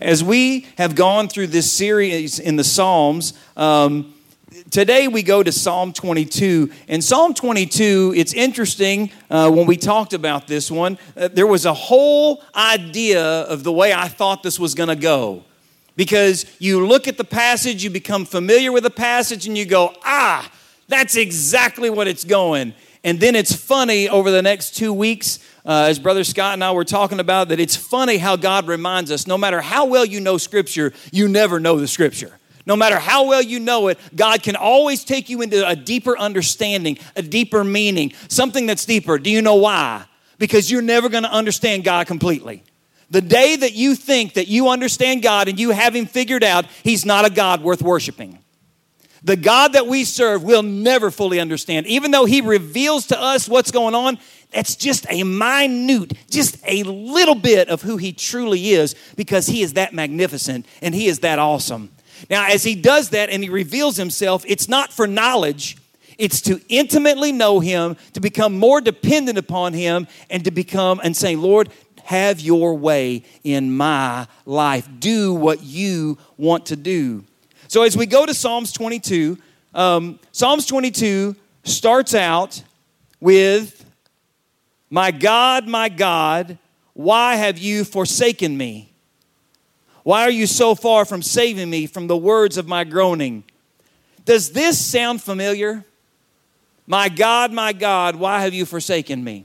As we have gone through this series in the Psalms, um, today we go to Psalm 22. And Psalm 22, it's interesting uh, when we talked about this one, uh, there was a whole idea of the way I thought this was going to go. Because you look at the passage, you become familiar with the passage, and you go, ah, that's exactly what it's going. And then it's funny over the next two weeks, uh, as Brother Scott and I were talking about, that it's funny how God reminds us no matter how well you know Scripture, you never know the Scripture. No matter how well you know it, God can always take you into a deeper understanding, a deeper meaning, something that's deeper. Do you know why? Because you're never going to understand God completely. The day that you think that you understand God and you have Him figured out, He's not a God worth worshiping. The God that we serve will never fully understand. Even though He reveals to us what's going on, that's just a minute, just a little bit of who He truly is because He is that magnificent and He is that awesome. Now, as he does that and he reveals himself, it's not for knowledge, it's to intimately know him, to become more dependent upon him, and to become and say, Lord, have your way in my life. Do what you want to do. So, as we go to Psalms 22, um, Psalms 22 starts out with, My God, my God, why have you forsaken me? Why are you so far from saving me from the words of my groaning? Does this sound familiar? My God, my God, why have you forsaken me?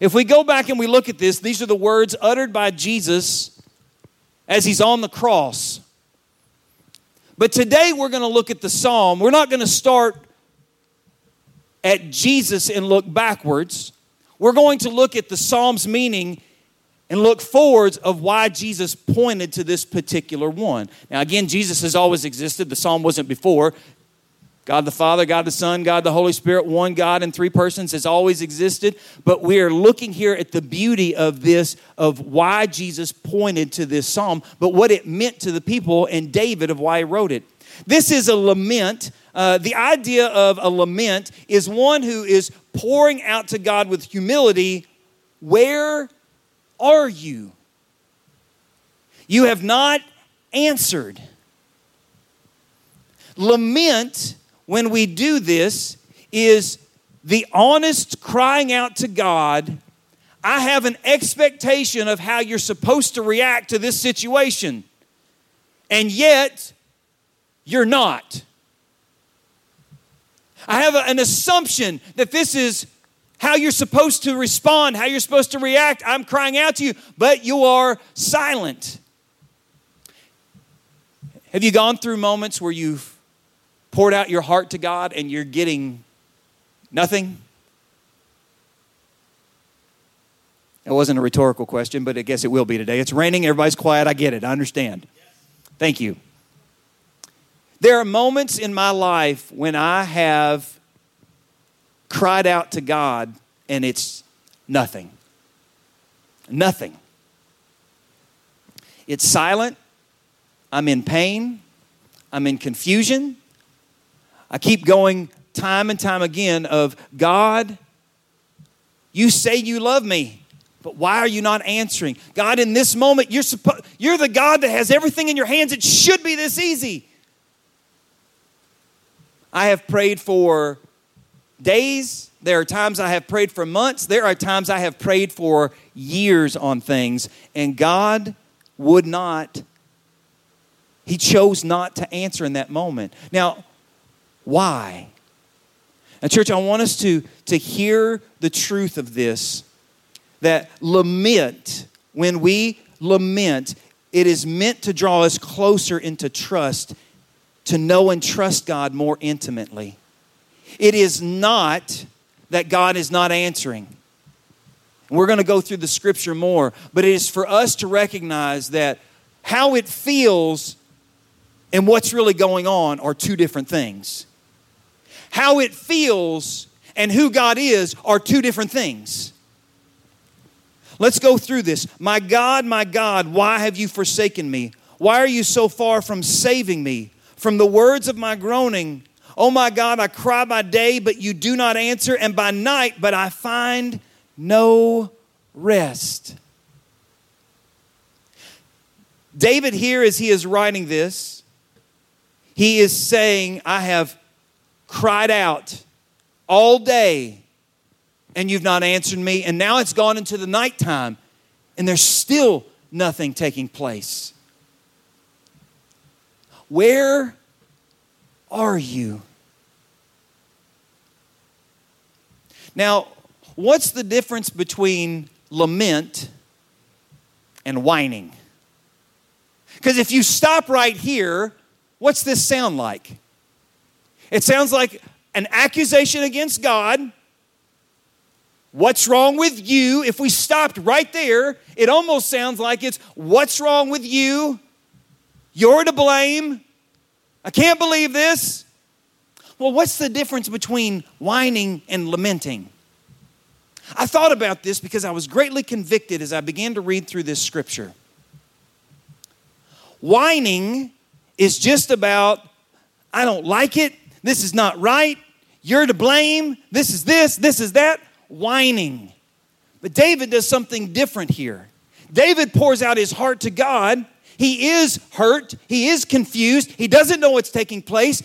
If we go back and we look at this, these are the words uttered by Jesus as he's on the cross. But today we're going to look at the psalm. We're not going to start at Jesus and look backwards. We're going to look at the psalm's meaning and look forwards of why Jesus pointed to this particular one. Now, again, Jesus has always existed. The psalm wasn't before. God the Father, God the Son, God the Holy Spirit, one God in three persons has always existed. But we are looking here at the beauty of this, of why Jesus pointed to this psalm, but what it meant to the people and David of why he wrote it. This is a lament. Uh, the idea of a lament is one who is pouring out to God with humility where are you? You have not answered. Lament, when we do this, is the honest crying out to God I have an expectation of how you're supposed to react to this situation, and yet you're not. I have an assumption that this is how you're supposed to respond, how you're supposed to react. I'm crying out to you, but you are silent. Have you gone through moments where you've poured out your heart to God and you're getting nothing? It wasn't a rhetorical question, but I guess it will be today. It's raining, everybody's quiet. I get it, I understand. Thank you. There are moments in my life when I have cried out to God and it's nothing. Nothing. It's silent. I'm in pain. I'm in confusion. I keep going time and time again of God, you say you love me, but why are you not answering? God, in this moment, you're supposed you're the God that has everything in your hands. It should be this easy. I have prayed for days. There are times I have prayed for months. There are times I have prayed for years on things. And God would not, He chose not to answer in that moment. Now, why? Now, church, I want us to, to hear the truth of this that lament, when we lament, it is meant to draw us closer into trust, to know and trust God more intimately. It is not that God is not answering. We're going to go through the scripture more, but it is for us to recognize that how it feels and what's really going on are two different things. How it feels and who God is are two different things. Let's go through this. My God, my God, why have you forsaken me? Why are you so far from saving me? From the words of my groaning, Oh my God, I cry by day, but you do not answer, and by night, but I find no rest. David, here, as he is writing this, he is saying, I have cried out all day and you've not answered me. And now it's gone into the nighttime and there's still nothing taking place. Where are you? Now, what's the difference between lament and whining? Because if you stop right here, what's this sound like? It sounds like an accusation against God. What's wrong with you? If we stopped right there, it almost sounds like it's what's wrong with you? You're to blame. I can't believe this. Well, what's the difference between whining and lamenting? I thought about this because I was greatly convicted as I began to read through this scripture. Whining is just about, I don't like it, this is not right, you're to blame, this is this, this is that. Whining. But David does something different here. David pours out his heart to God. He is hurt, he is confused, he doesn't know what's taking place,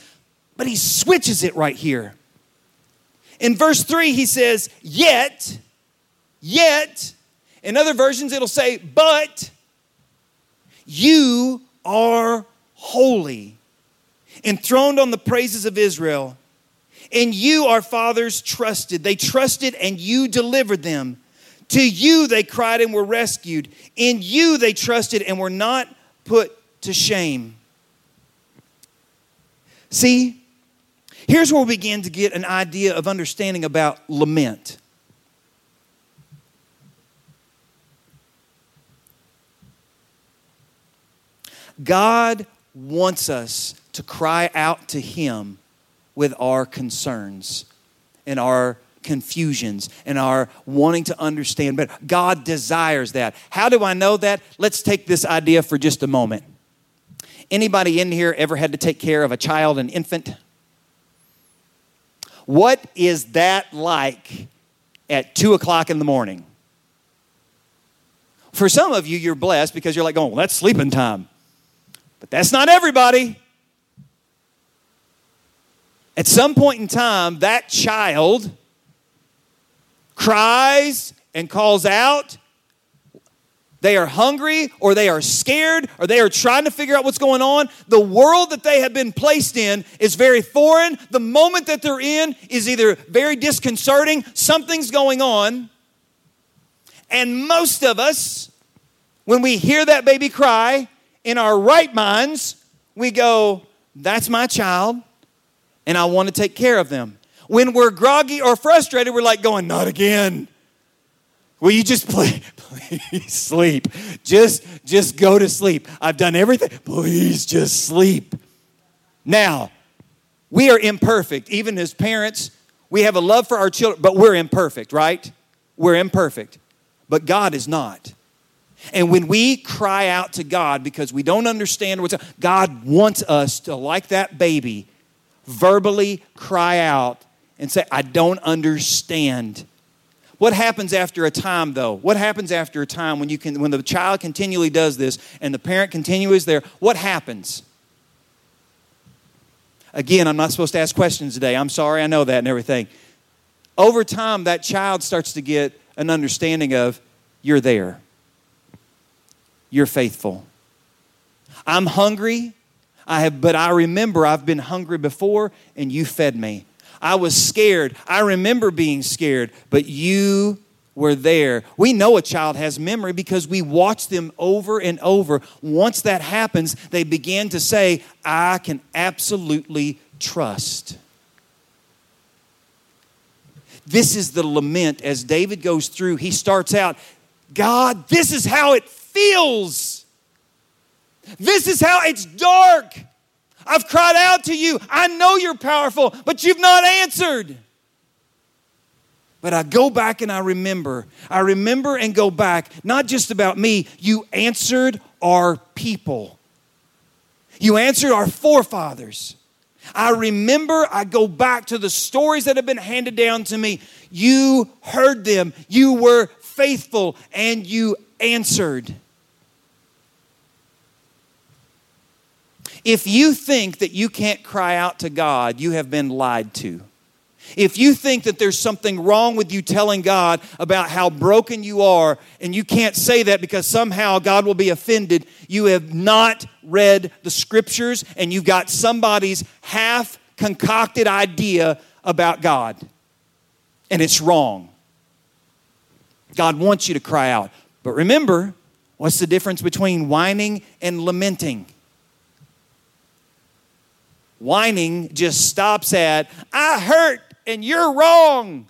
but he switches it right here. In verse 3, he says, Yet, yet, in other versions, it'll say, But you are holy, enthroned on the praises of Israel. And you, our fathers, trusted. They trusted and you delivered them. To you they cried and were rescued. In you they trusted and were not put to shame. See, here's where we begin to get an idea of understanding about lament. God wants us to cry out to Him with our concerns and our confusions and our wanting to understand better. God desires that. How do I know that? Let's take this idea for just a moment. Anybody in here ever had to take care of a child, an infant? What is that like at two o'clock in the morning? For some of you, you're blessed because you're like, oh, well, that's sleeping time. But that's not everybody. At some point in time, that child cries and calls out. They are hungry or they are scared or they are trying to figure out what's going on. The world that they have been placed in is very foreign. The moment that they're in is either very disconcerting, something's going on. And most of us, when we hear that baby cry, in our right minds, we go, That's my child, and I want to take care of them. When we're groggy or frustrated, we're like going, Not again. Will you just please sleep? Just, just go to sleep. I've done everything. Please just sleep. Now, we are imperfect. Even as parents, we have a love for our children, but we're imperfect, right? We're imperfect. But God is not. And when we cry out to God because we don't understand what's God wants us to like that baby verbally cry out and say I don't understand. What happens after a time though? What happens after a time when you can when the child continually does this and the parent continues there? What happens? Again, I'm not supposed to ask questions today. I'm sorry, I know that and everything. Over time that child starts to get an understanding of you're there you're faithful. I'm hungry, I have, but I remember I've been hungry before and you fed me. I was scared. I remember being scared, but you were there. We know a child has memory because we watch them over and over. Once that happens, they begin to say, I can absolutely trust. This is the lament as David goes through. He starts out, God, this is how it feels. This is how it's dark. I've cried out to you. I know you're powerful, but you've not answered. But I go back and I remember. I remember and go back, not just about me, you answered our people. You answered our forefathers. I remember, I go back to the stories that have been handed down to me. You heard them, you were faithful, and you answered. If you think that you can't cry out to God, you have been lied to. If you think that there's something wrong with you telling God about how broken you are, and you can't say that because somehow God will be offended, you have not read the scriptures and you've got somebody's half concocted idea about God. And it's wrong. God wants you to cry out. But remember, what's the difference between whining and lamenting? Whining just stops at, I hurt and you're wrong.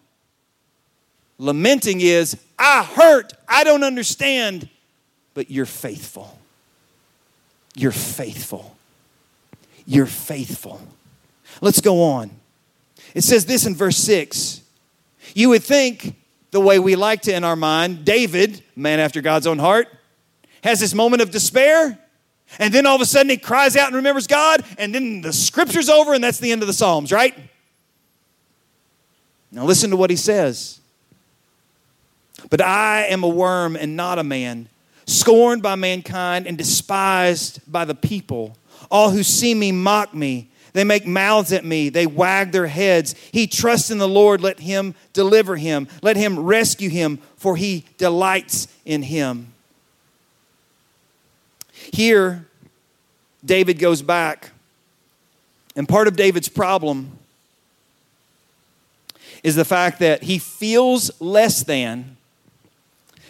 Lamenting is, I hurt, I don't understand, but you're faithful. You're faithful. You're faithful. Let's go on. It says this in verse 6. You would think, the way we like to in our mind, David, man after God's own heart, has this moment of despair, and then all of a sudden he cries out and remembers God, and then the scripture's over, and that's the end of the Psalms, right? Now, listen to what he says. But I am a worm and not a man, scorned by mankind and despised by the people. All who see me mock me. They make mouths at me. They wag their heads. He trusts in the Lord. Let him deliver him. Let him rescue him, for he delights in him. Here, David goes back. And part of David's problem is the fact that he feels less than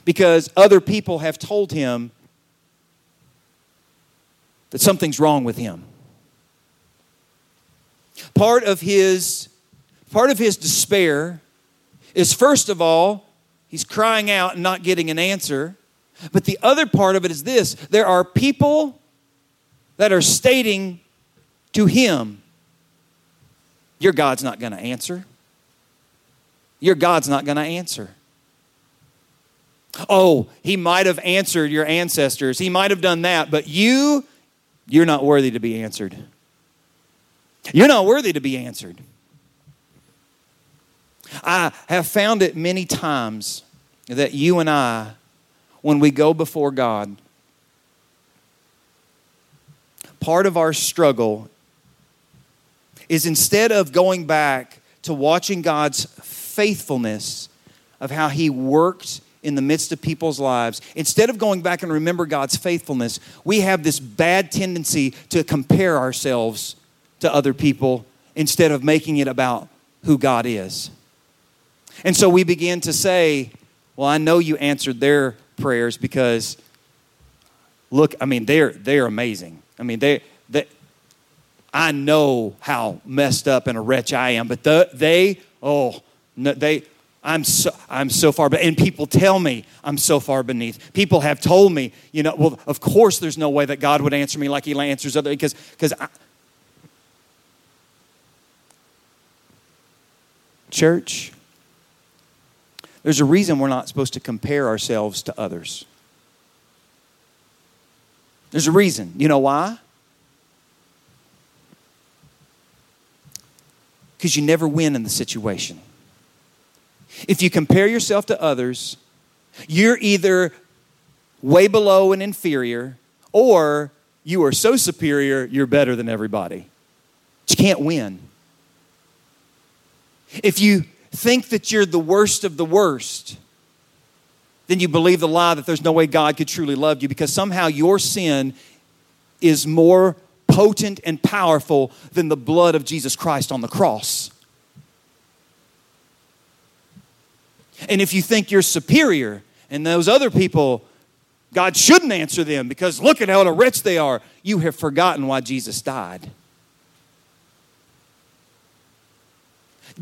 because other people have told him that something's wrong with him. Part of his part of his despair is first of all, he's crying out and not getting an answer. But the other part of it is this there are people that are stating to him, Your God's not going to answer your God's not going to answer. Oh, he might have answered your ancestors. He might have done that, but you, you're not worthy to be answered. You're not worthy to be answered. I have found it many times that you and I, when we go before God, part of our struggle is instead of going back to watching God's faithfulness of how He worked in the midst of people's lives, instead of going back and remember God's faithfulness, we have this bad tendency to compare ourselves to other people instead of making it about who God is. And so we begin to say, Well, I know you answered their prayers because look, I mean, they're they're amazing. I mean, they, they I know how messed up and a wretch I am, but the, they, oh, no, they, I'm so, I'm so far, but and people tell me I'm so far beneath. People have told me, you know, well, of course there's no way that God would answer me like He answers other, because, because church, there's a reason we're not supposed to compare ourselves to others. There's a reason. You know why? Because you never win in the situation. If you compare yourself to others, you're either way below and inferior, or you are so superior, you're better than everybody. But you can't win. If you think that you're the worst of the worst, then you believe the lie that there's no way God could truly love you because somehow your sin is more potent and powerful than the blood of Jesus Christ on the cross. And if you think you're superior and those other people, God shouldn't answer them because look at how a wretch they are, you have forgotten why Jesus died.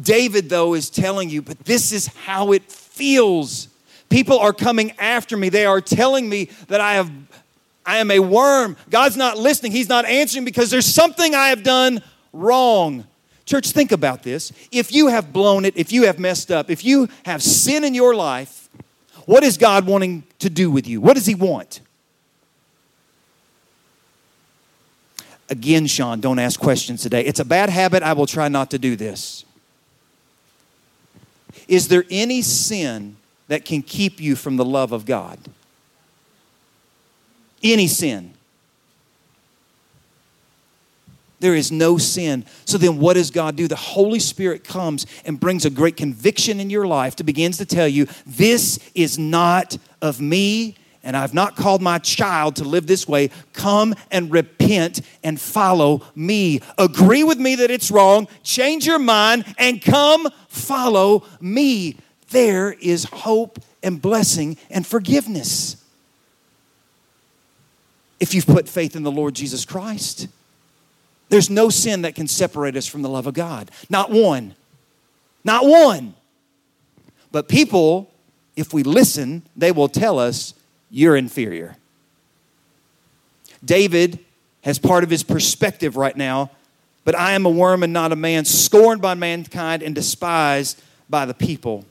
David, though, is telling you, but this is how it feels. People are coming after me. They are telling me that I have I am a worm. God's not listening. He's not answering because there's something I have done wrong. Church, think about this. If you have blown it, if you have messed up, if you have sin in your life, what is God wanting to do with you? What does He want? Again, Shaun, don't ask questions today. It's a bad habit. I will try not to do this. Is there any sin that can keep you from the love of God? Any sin. there is no sin. So then, what does God do? The Holy Spirit comes and brings a great conviction in your life to begins to tell you, this is not of me, and I've not called my child to live this way. Come and repent and follow me. Agree with me that it's wrong, change your mind, and come follow me. There is hope and blessing and forgiveness if you've put faith in the Lord Jesus Christ. There's no sin that can separate us from the love of God. Not one. Not one. But people, if we listen, they will tell us, you're inferior. David has part of his perspective right now, but I am a worm and not a man, scorned by mankind and despised by the people.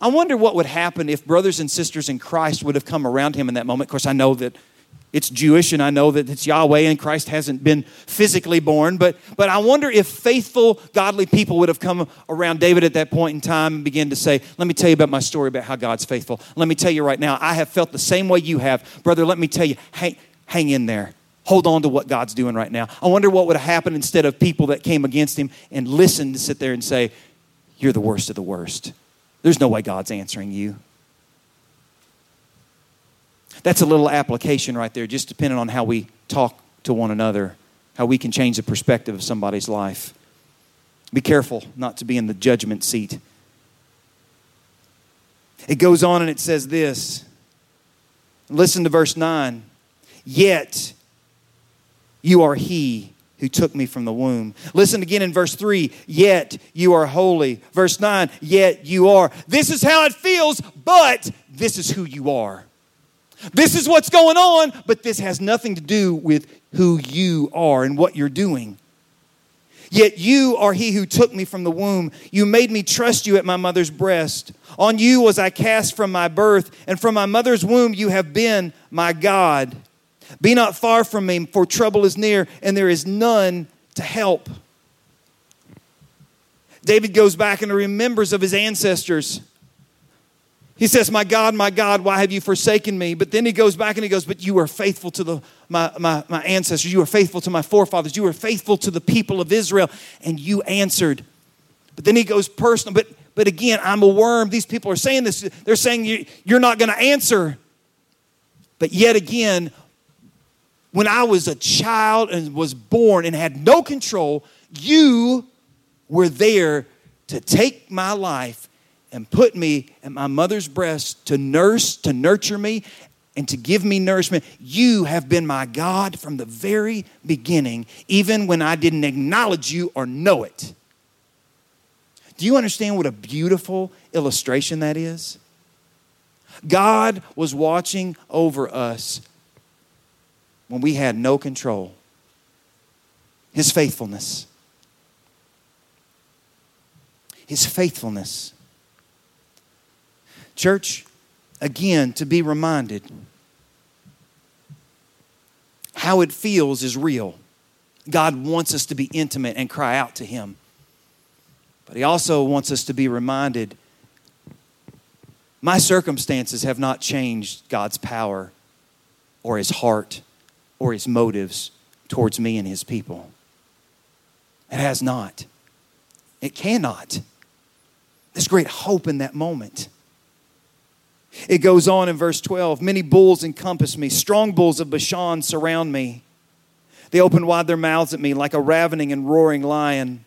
I wonder what would happen if brothers and sisters in Christ would have come around him in that moment. Of course, I know that it's Jewish, and I know that it's Yahweh, and Christ hasn't been physically born. But, but I wonder if faithful, godly people would have come around David at that point in time and begin to say, Let me tell you about my story about how God's faithful. Let me tell you right now, I have felt the same way you have. Brother, let me tell you, hang, hang in there. Hold on to what God's doing right now. I wonder what would have happened instead of people that came against him and listened to sit there and say, You're the worst of the worst. There's no way God's answering you. That's a little application right there, just depending on how we talk to one another, how we can change the perspective of somebody's life. Be careful not to be in the judgment seat. It goes on and it says this. Listen to verse 9. Yet you are he who took me from the womb. Listen again in verse 3 Yet you are holy. Verse 9 Yet you are. This is how it feels, but this is who you are. This is what's going on, but this has nothing to do with who you are and what you're doing. Yet you are he who took me from the womb. You made me trust you at my mother's breast. On you was I cast from my birth, and from my mother's womb you have been my God. Be not far from me, for trouble is near, and there is none to help. David goes back and remembers of his ancestors. He says, My God, my God, why have you forsaken me? But then he goes back and he goes, But you are faithful to the, my, my, my ancestors. You are faithful to my forefathers. You are faithful to the people of Israel. And you answered. But then he goes personal. But, but again, I'm a worm. These people are saying this. They're saying you, you're not going to answer. But yet again, when I was a child and was born and had no control, you were there to take my life and put me at my mother's breast to nurse, to nurture me, and to give me nourishment. You have been my God from the very beginning, even when I didn't acknowledge you or know it. Do you understand what a beautiful illustration that is? God was watching over us when we had no control. His faithfulness. His faithfulness. Church, again, to be reminded how it feels is real. God wants us to be intimate and cry out to Him. But He also wants us to be reminded my circumstances have not changed God's power or His heart or His motives towards me and His people. It has not. It cannot. There's great hope in that moment. It goes on in verse 12 Many bulls encompass me, strong bulls of Bashan surround me. They open wide their mouths at me like a ravening and roaring lion.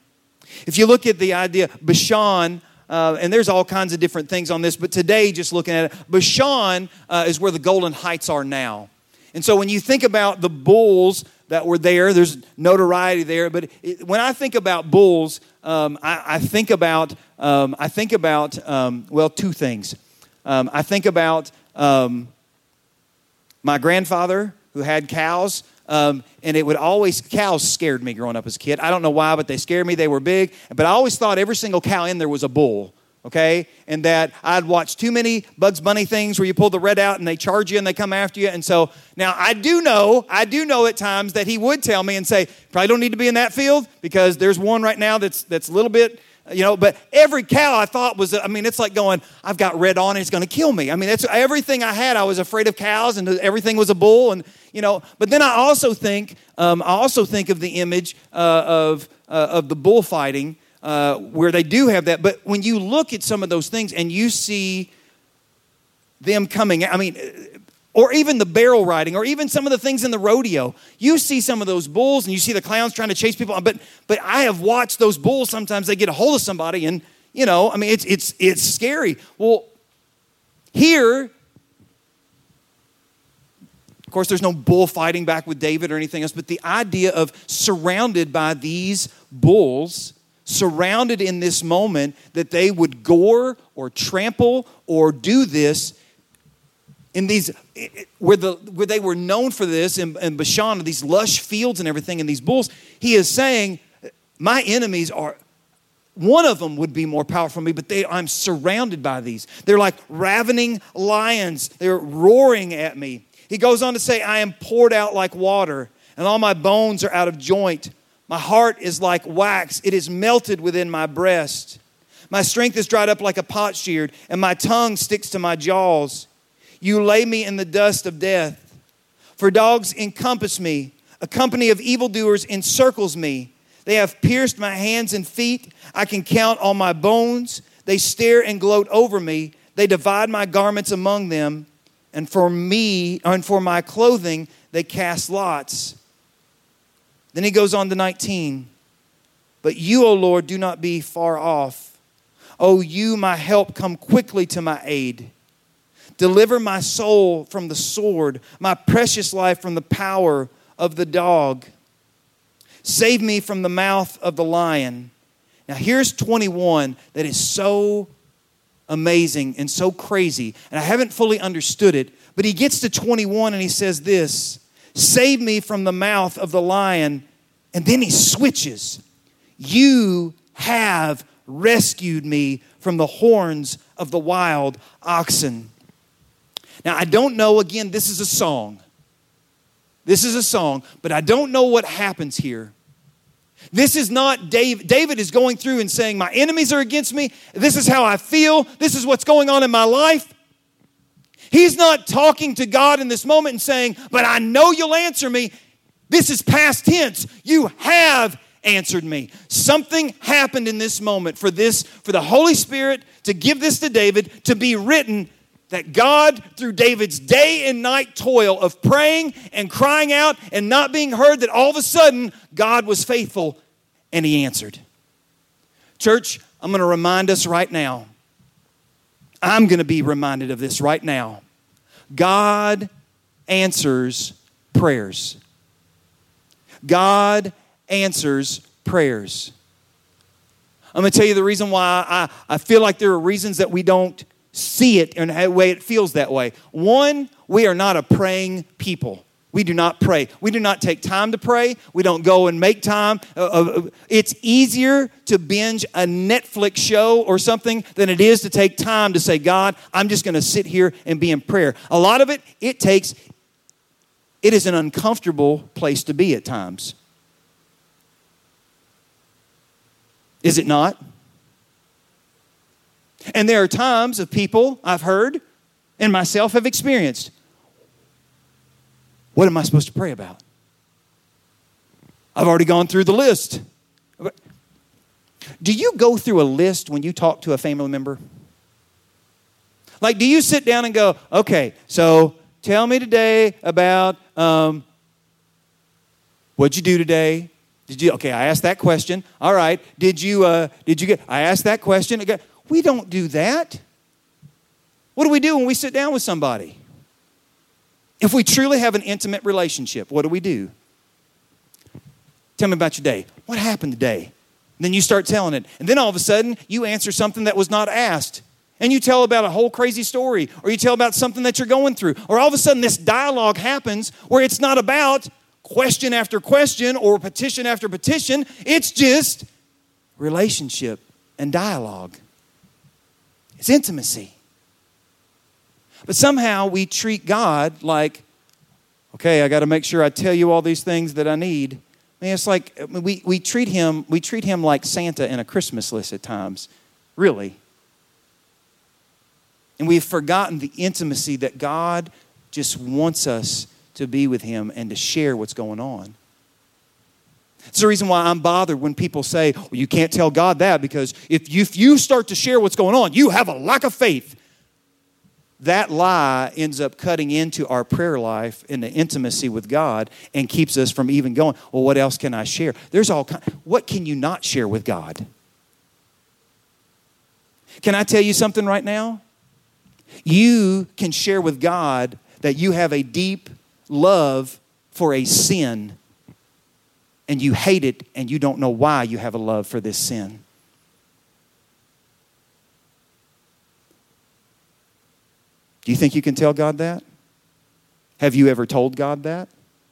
If you look at the idea, Bashan, uh, and there's all kinds of different things on this, but today, just looking at it, Bashan uh, is where the Golan Heights are now. And so when you think about the bulls that were there, there's notoriety there. But it, when I think about bulls, um, I, I, think about um, I think about um, well two things. Um, I think about um, my grandfather who had cows, um, and it would always, cows scared me growing up as a kid. I don't know why, but they scared me. They were big, but I always thought every single cow in there was a bull okay? And that I'd watched too many Bugs Bunny things where you pull the red out and they charge you and they come after you. And so now I do know, I do know at times that he would tell me and say, probably don't need to be in that field because there's one right now that's that's a little bit you know but every cow i thought was i mean it's like going i've got red on it's going to kill me i mean that's everything i had i was afraid of cows and everything was a bull and you know. But then I also think, um, I also think of the image uh, of, uh, of the bullfighting uh, where they do have that. But when you look at some of those things and you see them coming, I mean, or even the barrel riding, or even some of the things in the rodeo. You see some of those bulls and you see the clowns trying to chase people. But but I have watched those bulls sometimes they get a hold of somebody and you know, I mean it's it's it's scary. Well, here of course, there's no bullfighting back with David or anything else, but the idea of surrounded by these bulls, surrounded in this moment, that they would gore or trample or do this in these where the where they were known for this in, in Bashan, these lush fields and everything, and these bulls, he is saying, My enemies are one of them would be more powerful than me, but they, I'm surrounded by these. They're like ravening lions. They're roaring at me. He goes on to say, I am poured out like water, and all my bones are out of joint. My heart is like wax, it is melted within my breast. My strength is dried up like a potsherd, and my tongue sticks to my jaws. You lay me in the dust of death. For dogs encompass me, a company of evildoers encircles me. They have pierced my hands and feet. I can count all my bones. They stare and gloat over me. They divide my garments among them. And for me, and for my clothing, they cast lots. Then he goes on to 19. But you, O Lord, do not be far off. O you, my help, come quickly to my aid. Deliver my soul from the sword, my precious life from the power of the dog. Save me from the mouth of the lion. Now, here's 21 that is so amazing and so crazy, and I haven't fully understood it, but he gets to 21 and he says this Save me from the mouth of the lion. And then he switches. You have rescued me from the horns of the wild oxen. Now, I don't know, again, this is a song. This is a song, but I don't know what happens here. This is not David. David is going through and saying, My enemies are against me. This is how I feel. This is what's going on in my life. He's not talking to God in this moment and saying, But I know you'll answer me. This is past tense. You have answered me. Something happened in this moment for this, for the Holy Spirit to give this to David to be written that God, through David's day and night toil of praying and crying out and not being heard, that all of a sudden God was faithful and he answered. Church, I'm going to remind us right now. I'm going to be reminded of this right now. God answers prayers. God answers prayers. I'm going to tell you the reason why I, I feel like there are reasons that we don't see it in a way it feels that way. One, we are not a praying people. We do not pray. We do not take time to pray. We don't go and make time. Uh, uh, it's easier to binge a Netflix show or something than it is to take time to say, God, I'm just going to sit here and be in prayer. A lot of it, it takes, it is an uncomfortable place to be at times. Is it not? And there are times of people I've heard and myself have experienced. What am I supposed to pray about? I've already gone through the list. Do you go through a list when you talk to a family member? Like, do you sit down and go, okay, so tell me today about um, what'd you do today? Did you okay? I asked that question. All right. Did you uh, did you get? I asked that question. again. We don't do that. What do we do when we sit down with somebody? If we truly have an intimate relationship, what do we do? Tell me about your day. What happened today? then you start telling it. And then all of a sudden, you answer something that was not asked. And you tell about a whole crazy story, or you tell about something that you're going through. Or all of a sudden, this dialogue happens where it's not about question after question or petition after petition, it's just relationship and dialogue. It's intimacy. But somehow we treat God like, okay, I got to make sure I tell you all these things that I need. I mean, it's like we, we treat him we treat him like Santa in a Christmas list at times, really. And we've forgotten the intimacy that God just wants us to be with Him and to share what's going on. It's the reason why I'm bothered when people say, well, you can't tell God that because if you, if you start to share what's going on, you have a lack of faith. That lie ends up cutting into our prayer life and the intimacy with God and keeps us from even going, well, what else can I share? There's all kind, what can you not share with God? Can I tell you something right now? You can share with God that you have a deep love for a sin and you hate it and you don't know why you have a love for this sin. Do you think you can tell God that? Have you ever told God that?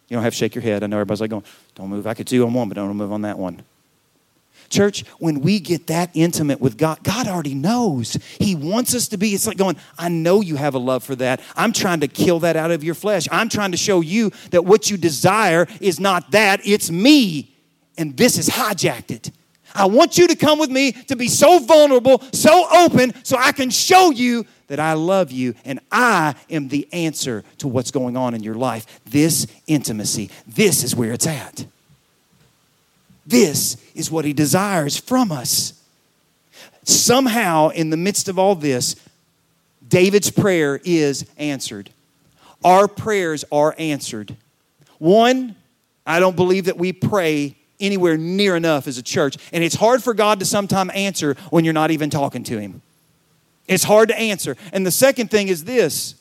You don't have to shake your head. I know everybody's like going, don't move. I could do on one, but don't move on that one. Church, when we get that intimate with God, God already knows. He wants us to be. It's like going, I know you have a love for that. I'm trying to kill that out of your flesh. I'm trying to show you that what you desire is not that, it's me. And this has hijacked it. I want you to come with me to be so vulnerable, so open, so I can show you that I love you and I am the answer to what's going on in your life. This intimacy, this is where it's at. This is what he desires from us. Somehow, in the midst of all this, David's prayer is answered. Our prayers are answered. One, I don't believe that we pray anywhere near enough as a church. And it's hard for God to sometimes answer when you're not even talking to Him. It's hard to answer. And the second thing is this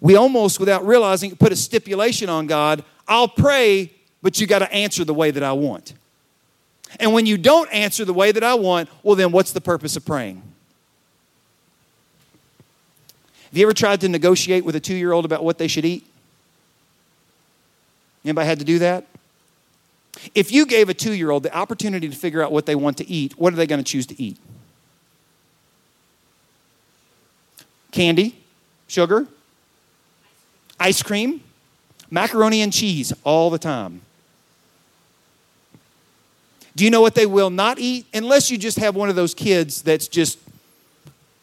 we almost, without realizing, put a stipulation on God I'll pray but you got to answer the way that I want. And when you don't answer the way that I want, well, then what's the purpose of praying? Have you ever tried to negotiate with a two year old about what they should eat? Anybody had to do that? If you gave a two year old the opportunity to figure out what they want to eat, what are they going to choose to eat? Candy, sugar, ice cream, macaroni and cheese all the time. Do you know what they will not eat? Unless you just have one of those kids that's just,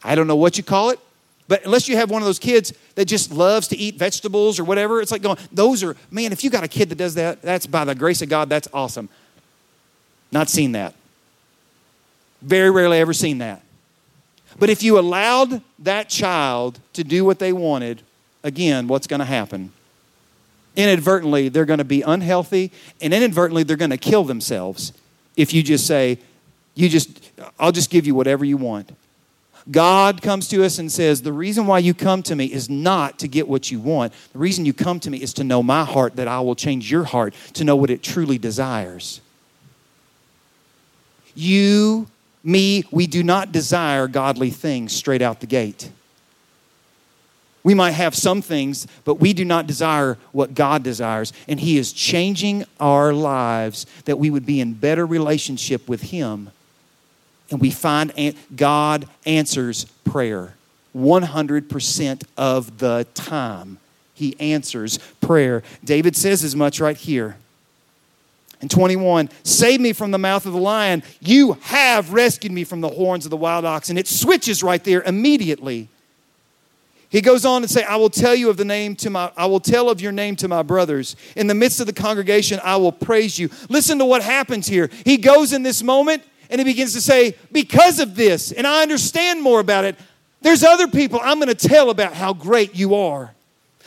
I don't know what you call it, but unless you have one of those kids that just loves to eat vegetables or whatever, it's like going, those are, man, if you got a kid that does that, that's by the grace of God, that's awesome. Not seen that. Very rarely ever seen that. But if you allowed that child to do what they wanted, again, what's going to happen? Inadvertently, they're going to be unhealthy, and inadvertently, they're going to kill themselves if you just say, you just, I'll just give you whatever you want. God comes to us and says, The reason why you come to me is not to get what you want. The reason you come to me is to know my heart, that I will change your heart to know what it truly desires. You, me, we do not desire godly things straight out the gate. We might have some things, but we do not desire what God desires. And He is changing our lives that we would be in better relationship with Him. And we find God answers prayer 100% of the time. He answers prayer. David says as much right here. In 21, save me from the mouth of the lion. You have rescued me from the horns of the wild ox. And it switches right there immediately. He goes on to say, I will tell you of the name to my, I will tell of your name to my brothers. In the midst of the congregation, I will praise you. Listen to what happens here. He goes in this moment and he begins to say, Because of this, and I understand more about it, there's other people I'm going to tell about how great you are.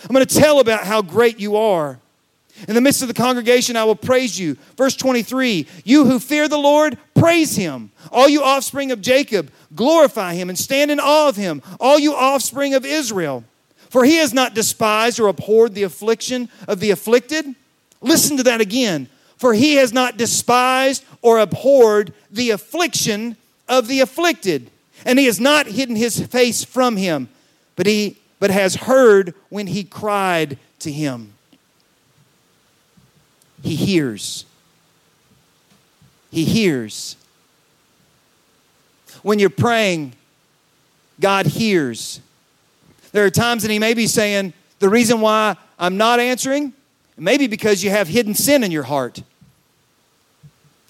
I'm going to tell about how great you are. In the midst of the congregation, I will praise you. Verse 23 You who fear the Lord, praise him. All you offspring of Jacob, glorify him and stand in awe of him. All you offspring of Israel. For he has not despised or abhorred the affliction of the afflicted. Listen to that again. For he has not despised or abhorred the affliction of the afflicted. And he has not hidden his face from him, but he but has heard when he cried to him. He hears. He hears. When you're praying, God hears. There are times that He may be saying, The reason why I'm not answering, maybe because you have hidden sin in your heart.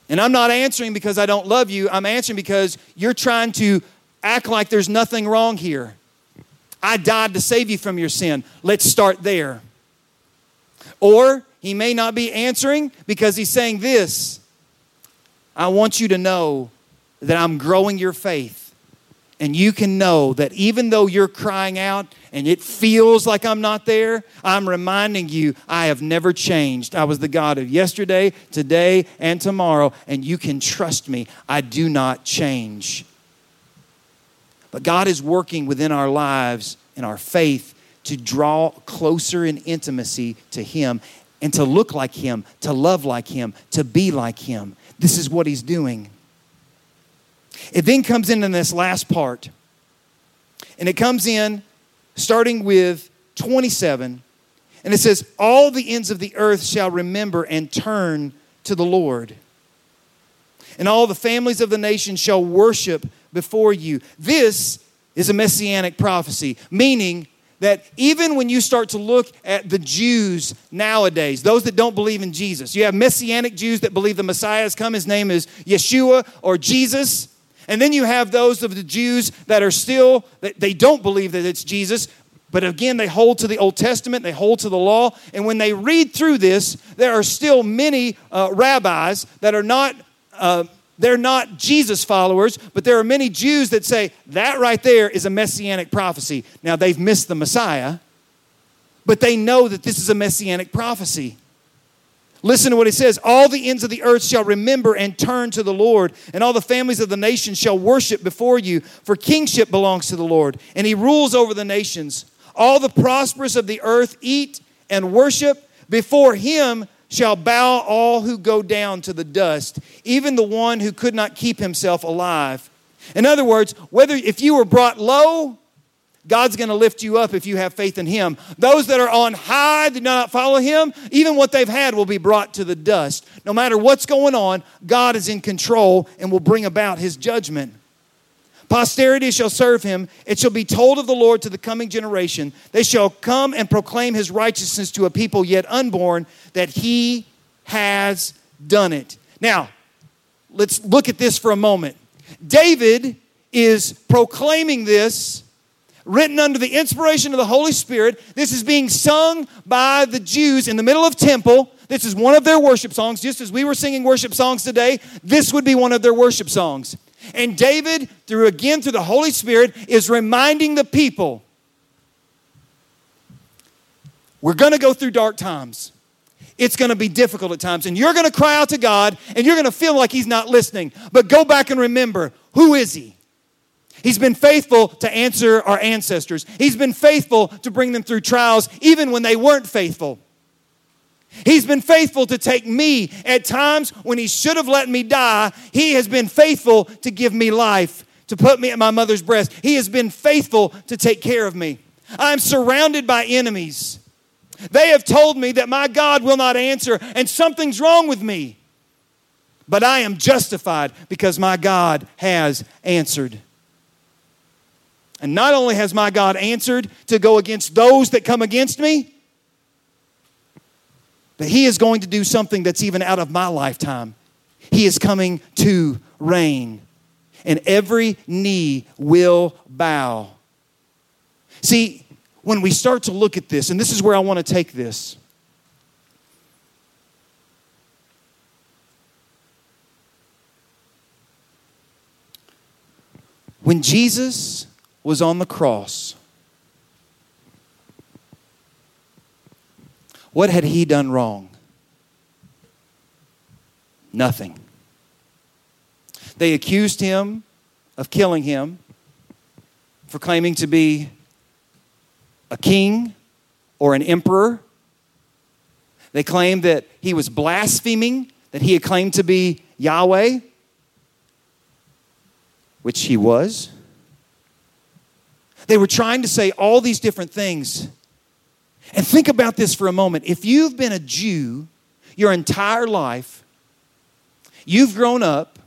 And I'm not answering because I don't love you. I'm answering because you're trying to act like there's nothing wrong here. I died to save you from your sin. Let's start there. Or he may not be answering because he's saying this I want you to know that I'm growing your faith. And you can know that even though you're crying out and it feels like I'm not there, I'm reminding you I have never changed. I was the God of yesterday, today, and tomorrow, and you can trust me. I do not change. But God is working within our lives and our faith to draw closer in intimacy to Him and to look like Him, to love like Him, to be like Him. This is what He's doing. It then comes in in this last part, and it comes in starting with 27, and it says, All the ends of the earth shall remember and turn to the Lord, and all the families of the nations shall worship before you. This is a messianic prophecy, meaning that even when you start to look at the Jews nowadays, those that don't believe in Jesus, you have messianic Jews that believe the Messiah has come, his name is Yeshua or Jesus. And then you have those of the Jews that are still, they don't believe that it's Jesus, but again, they hold to the Old Testament, they hold to the law. And when they read through this, there are still many uh, rabbis that are not. Uh, they're not Jesus followers, but there are many Jews that say that right there is a messianic prophecy. Now, they've missed the Messiah, but they know that this is a messianic prophecy. Listen to what he says All the ends of the earth shall remember and turn to the Lord, and all the families of the nations shall worship before you, for kingship belongs to the Lord, and he rules over the nations. All the prosperous of the earth eat and worship. Before him shall bow all who go down to the dust, even the one who could not keep himself alive. In other words, whether if you were brought low God's going to lift you up if you have faith in Him. Those that are on high, do not follow Him, even what they've had will be brought to the dust. No matter what's going on, God is in control and will bring about His judgment. Posterity shall serve him. It shall be told of the Lord to the coming generation. They shall come and proclaim his righteousness to a people yet unborn, that he has done it. Now, let's look at this for a moment. David is proclaiming this written under the inspiration of the Holy Spirit. This is being sung by the Jews in the middle of temple. This is one of their worship songs. Just as we were singing worship songs today, this would be one of their worship songs. And David, through again through the Holy Spirit, is reminding the people we're going to go through dark times. It's going to be difficult at times. And you're going to cry out to God and you're going to feel like He's not listening. But go back and remember who is He? He's been faithful to answer our ancestors. He's been faithful to bring them through trials even when they weren't faithful. He's been faithful to take me at times when he should have let me die. He has been faithful to give me life, to put me at my mother's breast. He has been faithful to take care of me. I'm surrounded by enemies. They have told me that my God will not answer and something's wrong with me. But I am justified because my God has answered. And not only has my God answered to go against those that come against me, but He is going to do something that's even out of my lifetime. He is coming to reign, and every knee will bow. See, when we start to look at this, and this is where I want to take this. When Jesus was on the cross, what had he done wrong? Nothing. They accused him of killing him for claiming to be a king or an emperor. They claimed that he was blaspheming, that he had claimed to be Yahweh, which he was. They were trying to say all these different things. And think about this for a moment. If you've been a Jew your entire life, you've grown up,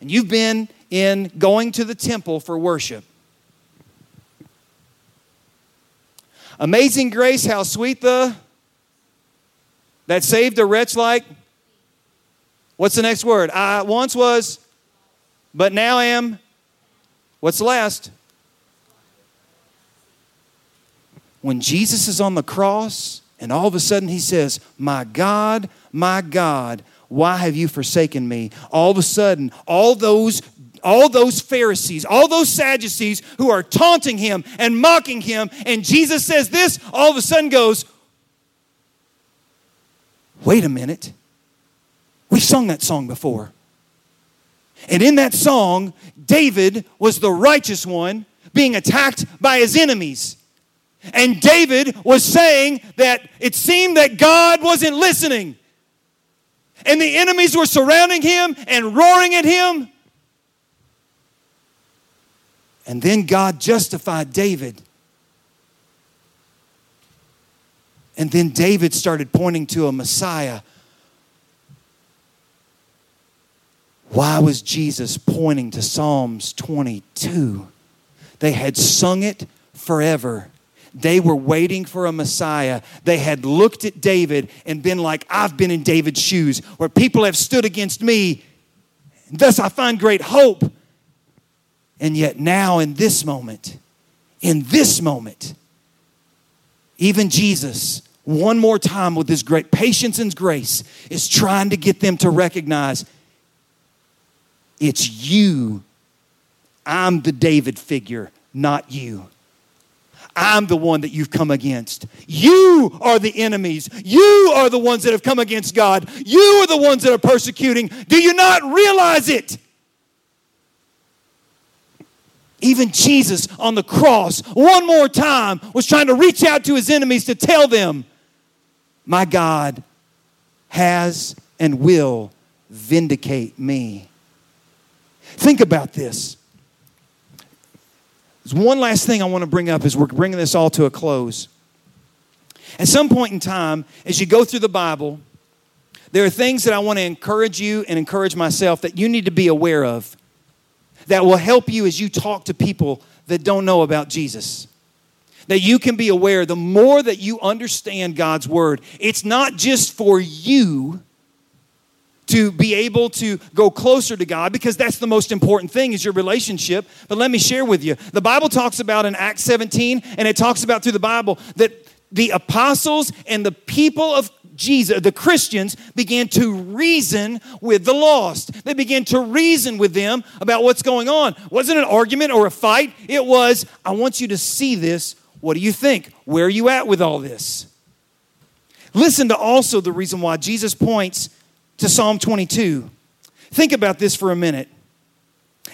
and you've been in going to the temple for worship. Amazing grace, how sweet the that saved a wretch like. What's the next word? I once was, but now am. What's the last? When Jesus is on the cross and all of a sudden he says, My God, my God, why have you forsaken me? All of a sudden, all those all those Pharisees, all those Sadducees who are taunting him and mocking him, and Jesus says this, all of a sudden goes, Wait a minute. We've sung that song before. And in that song, David was the righteous one being attacked by his enemies. And David was saying that it seemed that God wasn't listening. And the enemies were surrounding him and roaring at him. And then God justified David. And then David started pointing to a Messiah. Why was Jesus pointing to Psalms 22? They had sung it forever. They were waiting for a Messiah. They had looked at David and been like, I've been in David's shoes, where people have stood against me. and Thus I find great hope. And yet, now in this moment, in this moment, even Jesus, one more time with his great patience and grace, is trying to get them to recognize it's you. I'm the David figure, not you. I'm the one that you've come against. You are the enemies. You are the ones that have come against God. You are the ones that are persecuting. Do you not realize it? Even Jesus on the cross, one more time, was trying to reach out to his enemies to tell them, My God has and will vindicate me. Think about this. One last thing I want to bring up as we're bringing this all to a close. At some point in time, as you go through the Bible, there are things that I want to encourage you and encourage myself that you need to be aware of that will help you as you talk to people that don't know about Jesus. That you can be aware the more that you understand God's word, it's not just for you to be able to go closer to God because that's the most important thing is your relationship. But let me share with you. The Bible talks about in Acts 17 and it talks about through the Bible that the apostles and the people of Jesus, the Christians began to reason with the lost. They began to reason with them about what's going on. Wasn't an argument or a fight. It was, I want you to see this. What do you think? Where are you at with all this? Listen to also the reason why Jesus points to Psalm 22. Think about this for a minute.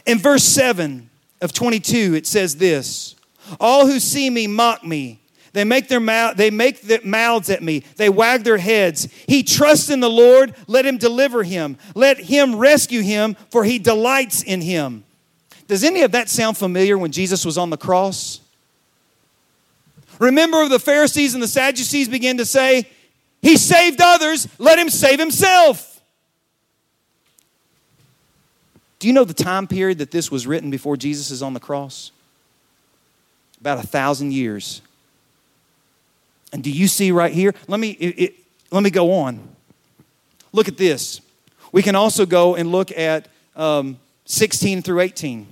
In verse 7 of 22, it says this All who see me mock me. They make their mouth, they make their mouths at me. They wag their heads. He trusts in the Lord. Let him deliver him. Let him rescue him, for he delights in him. Does any of that sound familiar when Jesus was on the cross? Remember, the Pharisees and the Sadducees began to say, He saved others, let him save himself. Do you know the time period that this was written before Jesus is on the cross? About a thousand years. And do you see right here? Let me, it, it, let me go on. Look at this. We can also go and look at um, 16 through 18.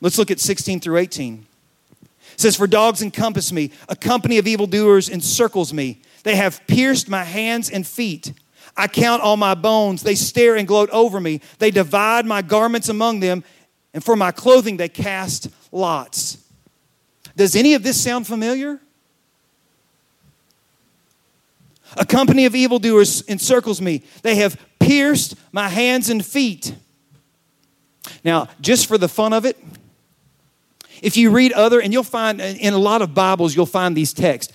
Let's look at 16 through 18. It says, For dogs encompass me, a company of evildoers encircles me. They have pierced my hands and feet. I count all my bones. They stare and gloat over me. They divide my garments among them, and for my clothing they cast lots. Does any of this sound familiar? A company of evildoers encircles me. They have pierced my hands and feet. Now, just for the fun of it, if you read other, and you'll find in a lot of Bibles, you'll find these texts.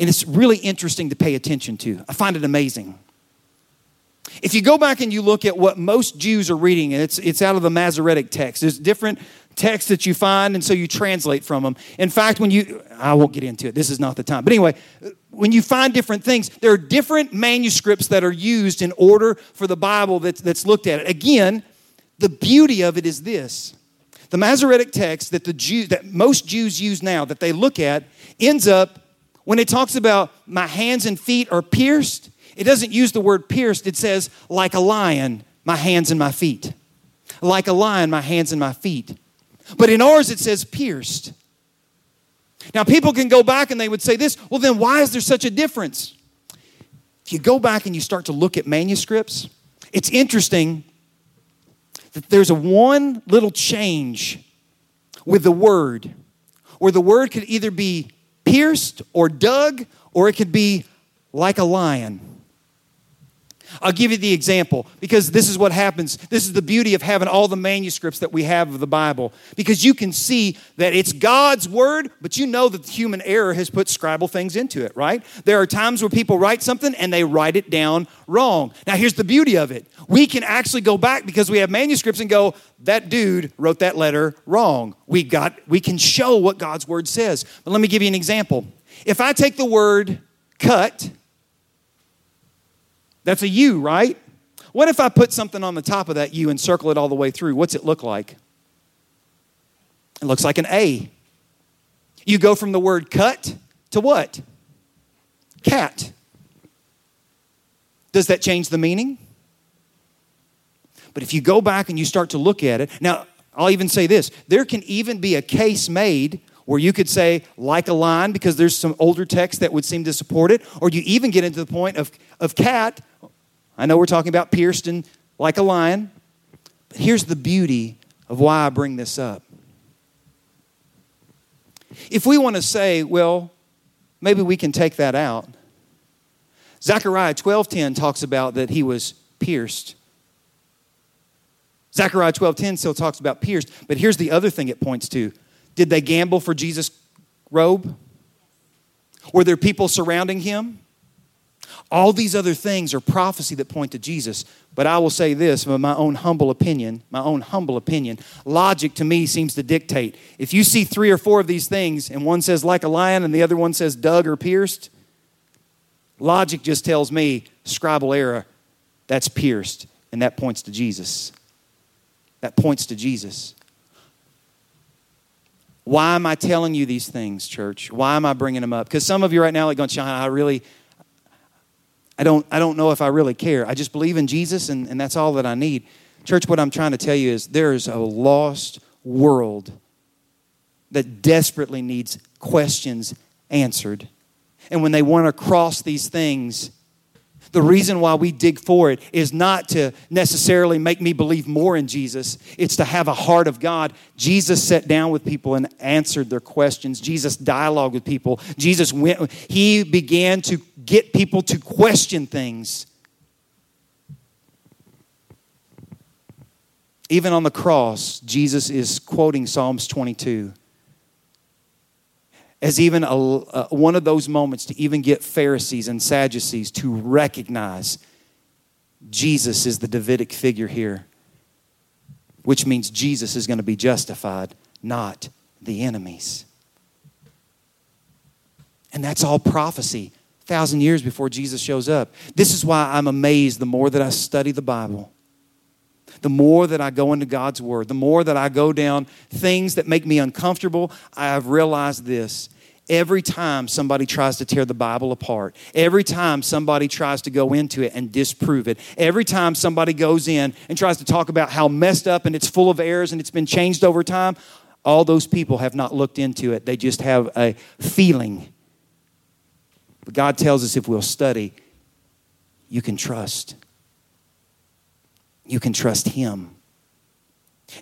And it's really interesting to pay attention to. I find it amazing. If you go back and you look at what most Jews are reading, it's, it's out of the Masoretic text, there's different texts that you find, and so you translate from them. In fact, when you, I won't get into it, this is not the time. But anyway, when you find different things, there are different manuscripts that are used in order for the Bible that's, that's looked at. It. Again, the beauty of it is this the Masoretic text that, the Jew, that most Jews use now, that they look at, ends up when it talks about my hands and feet are pierced, it doesn't use the word pierced. It says, like a lion, my hands and my feet. Like a lion, my hands and my feet. But in ours, it says pierced. Now, people can go back and they would say this well, then why is there such a difference? If you go back and you start to look at manuscripts, it's interesting that there's a one little change with the word, where the word could either be pierced or dug, or it could be like a lion. I'll give you the example because this is what happens. This is the beauty of having all the manuscripts that we have of the Bible because you can see that it's God's word, but you know that human error has put scribal things into it, right? There are times where people write something and they write it down wrong. Now, here's the beauty of it we can actually go back because we have manuscripts and go, that dude wrote that letter wrong. We, got, we can show what God's word says. But let me give you an example. If I take the word cut, that's a U, right? What if I put something on the top of that U and circle it all the way through? What's it look like? It looks like an A. You go from the word cut to what? Cat. Does that change the meaning? But if you go back and you start to look at it, now I'll even say this there can even be a case made where you could say like a line because there's some older text that would seem to support it, or you even get into the point of, of cat. I know we're talking about pierced and like a lion, but here's the beauty of why I bring this up. If we want to say, well, maybe we can take that out. Zechariah 12:10 talks about that he was pierced. Zechariah 12:10 still talks about pierced, but here's the other thing it points to. Did they gamble for Jesus' robe? Were there people surrounding him? All these other things are prophecy that point to Jesus. But I will say this from my own humble opinion, my own humble opinion, logic to me seems to dictate. If you see three or four of these things and one says like a lion and the other one says dug or pierced, logic just tells me scribal error, that's pierced, and that points to Jesus. That points to Jesus. Why am I telling you these things, church? Why am I bringing them up? Because some of you right now are like going, Shaun, I really, I don't, I don't know if I really care. I just believe in Jesus and, and that's all that I need. Church, what I'm trying to tell you is there is a lost world that desperately needs questions answered. And when they want to cross these things, the reason why we dig for it is not to necessarily make me believe more in Jesus. It's to have a heart of God. Jesus sat down with people and answered their questions. Jesus dialogued with people. Jesus went, he began to get people to question things. Even on the cross, Jesus is quoting Psalms 22 as even a, one of those moments to even get Pharisees and Sadducees to recognize Jesus is the Davidic figure here, which means Jesus is going to be justified, not the enemies. And that's all prophecy, thousand years before Jesus shows up. This is why I'm amazed the more that I study the Bible the more that I go into God's Word, the more that I go down things that make me uncomfortable, I have realized this. Every time somebody tries to tear the Bible apart, every time somebody tries to go into it and disprove it, every time somebody goes in and tries to talk about how messed up and it's full of errors and it's been changed over time, all those people have not looked into it. They just have a feeling. But God tells us if we'll study, you can trust you can trust Him.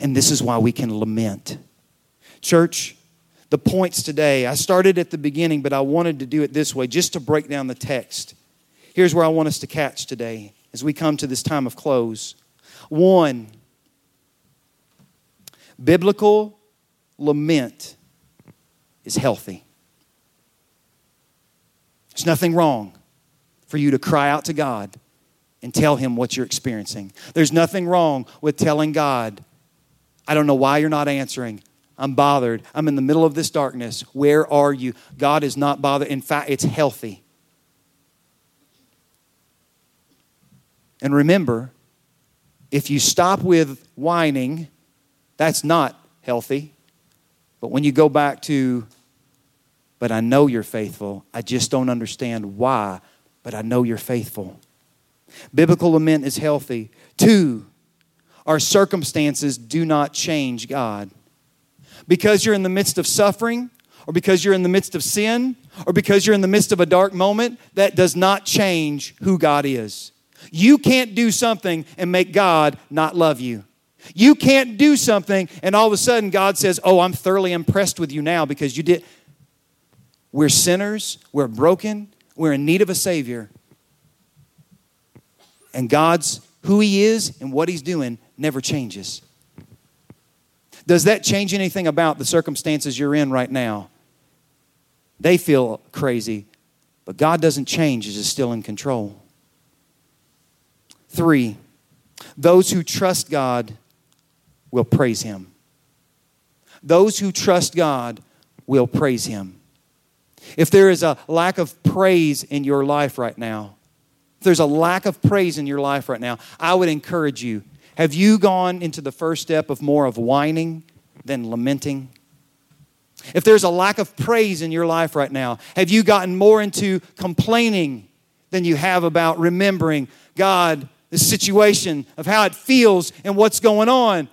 And this is why we can lament. Church, the points today, I started at the beginning, but I wanted to do it this way just to break down the text. Here's where I want us to catch today as we come to this time of close. One, biblical lament is healthy. There's nothing wrong for you to cry out to God and tell him what you're experiencing. There's nothing wrong with telling God, I don't know why you're not answering. I'm bothered. I'm in the middle of this darkness. Where are you? God is not bothered. In fact, it's healthy. And remember, if you stop with whining, that's not healthy. But when you go back to, but I know you're faithful, I just don't understand why, but I know you're faithful. Biblical lament is healthy. Two, our circumstances do not change God. Because you're in the midst of suffering, or because you're in the midst of sin or because you're in the midst of a dark moment, that does not change who God is. You can't do something and make God not love you. You can't do something and all of a sudden God says, Oh, I'm thoroughly impressed with you now because you did. We're sinners, we're broken, we're in need of a Savior. And God's who He is and what He's doing never changes. Does that change anything about the circumstances you're in right now? They feel crazy, but God doesn't change, He's still in control. Three, those who trust God will praise Him. Those who trust God will praise Him. If there is a lack of praise in your life right now, if there's a lack of praise in your life right now, I would encourage you. Have you gone into the first step of more of whining than lamenting? If there's a lack of praise in your life right now, have you gotten more into complaining than you have about remembering God, the situation of how it feels and what's going on?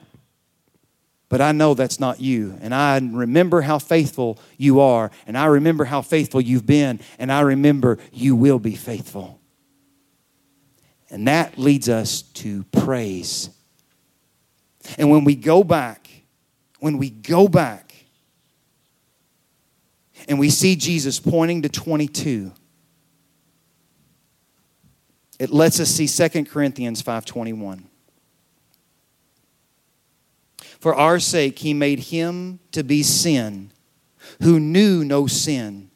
But I know that's not you. And I remember how faithful you are. And I remember how faithful you've been. And I remember you will be faithful. And that leads us to praise. And when we go back, when we go back and we see Jesus pointing to 22, it lets us see 2 Corinthians 5:21. For our sake he made him to be sin who knew no sin,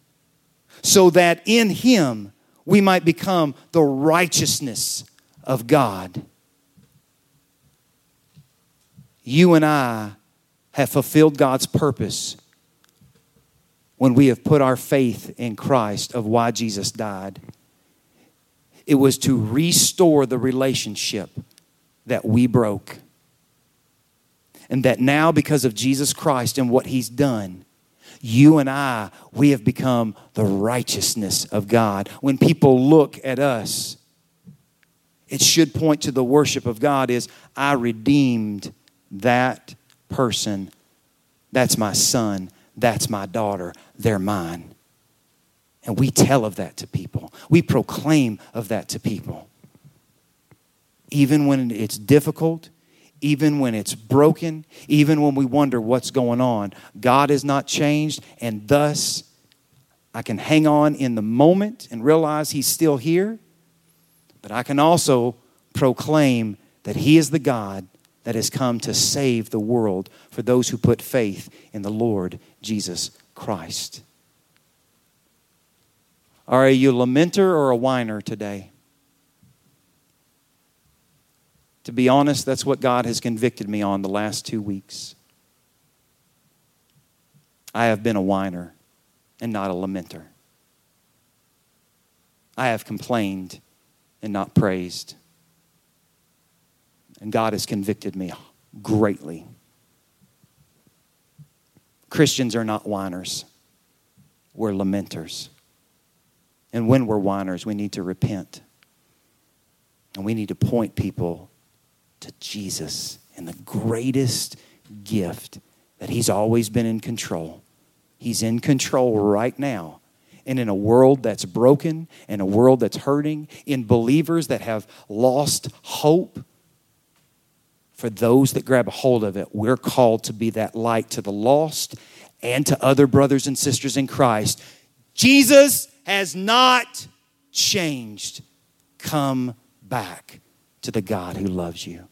so that in him we might become the righteousness of God. You and I have fulfilled God's purpose when we have put our faith in Christ of why Jesus died. It was to restore the relationship that we broke. And that now, because of Jesus Christ and what He's done, you and I, we have become the righteousness of God. When people look at us, it should point to the worship of God is I redeemed that person. That's my son. That's my daughter. They're mine. And we tell of that to people. We proclaim of that to people. Even when it's difficult, even when it's broken, even when we wonder what's going on, God has not changed, and thus I can hang on in the moment and realize He's still here, but I can also proclaim that He is the God that has come to save the world for those who put faith in the Lord Jesus Christ. Are you a lamenter or a whiner today? To be honest, that's what God has convicted me on the last two weeks. I have been a whiner and not a lamenter. I have complained and not praised. And God has convicted me greatly. Christians are not whiners, we're lamenters. And when we're whiners, we need to repent. And we need to point people to Jesus and the greatest gift that He's always been in control. He's in control right now. And in a world that's broken, in a world that's hurting, in believers that have lost hope, for those that grab a hold of it, we're called to be that light to the lost and to other brothers and sisters in Christ. Jesus has not changed. Come back to the God who loves you.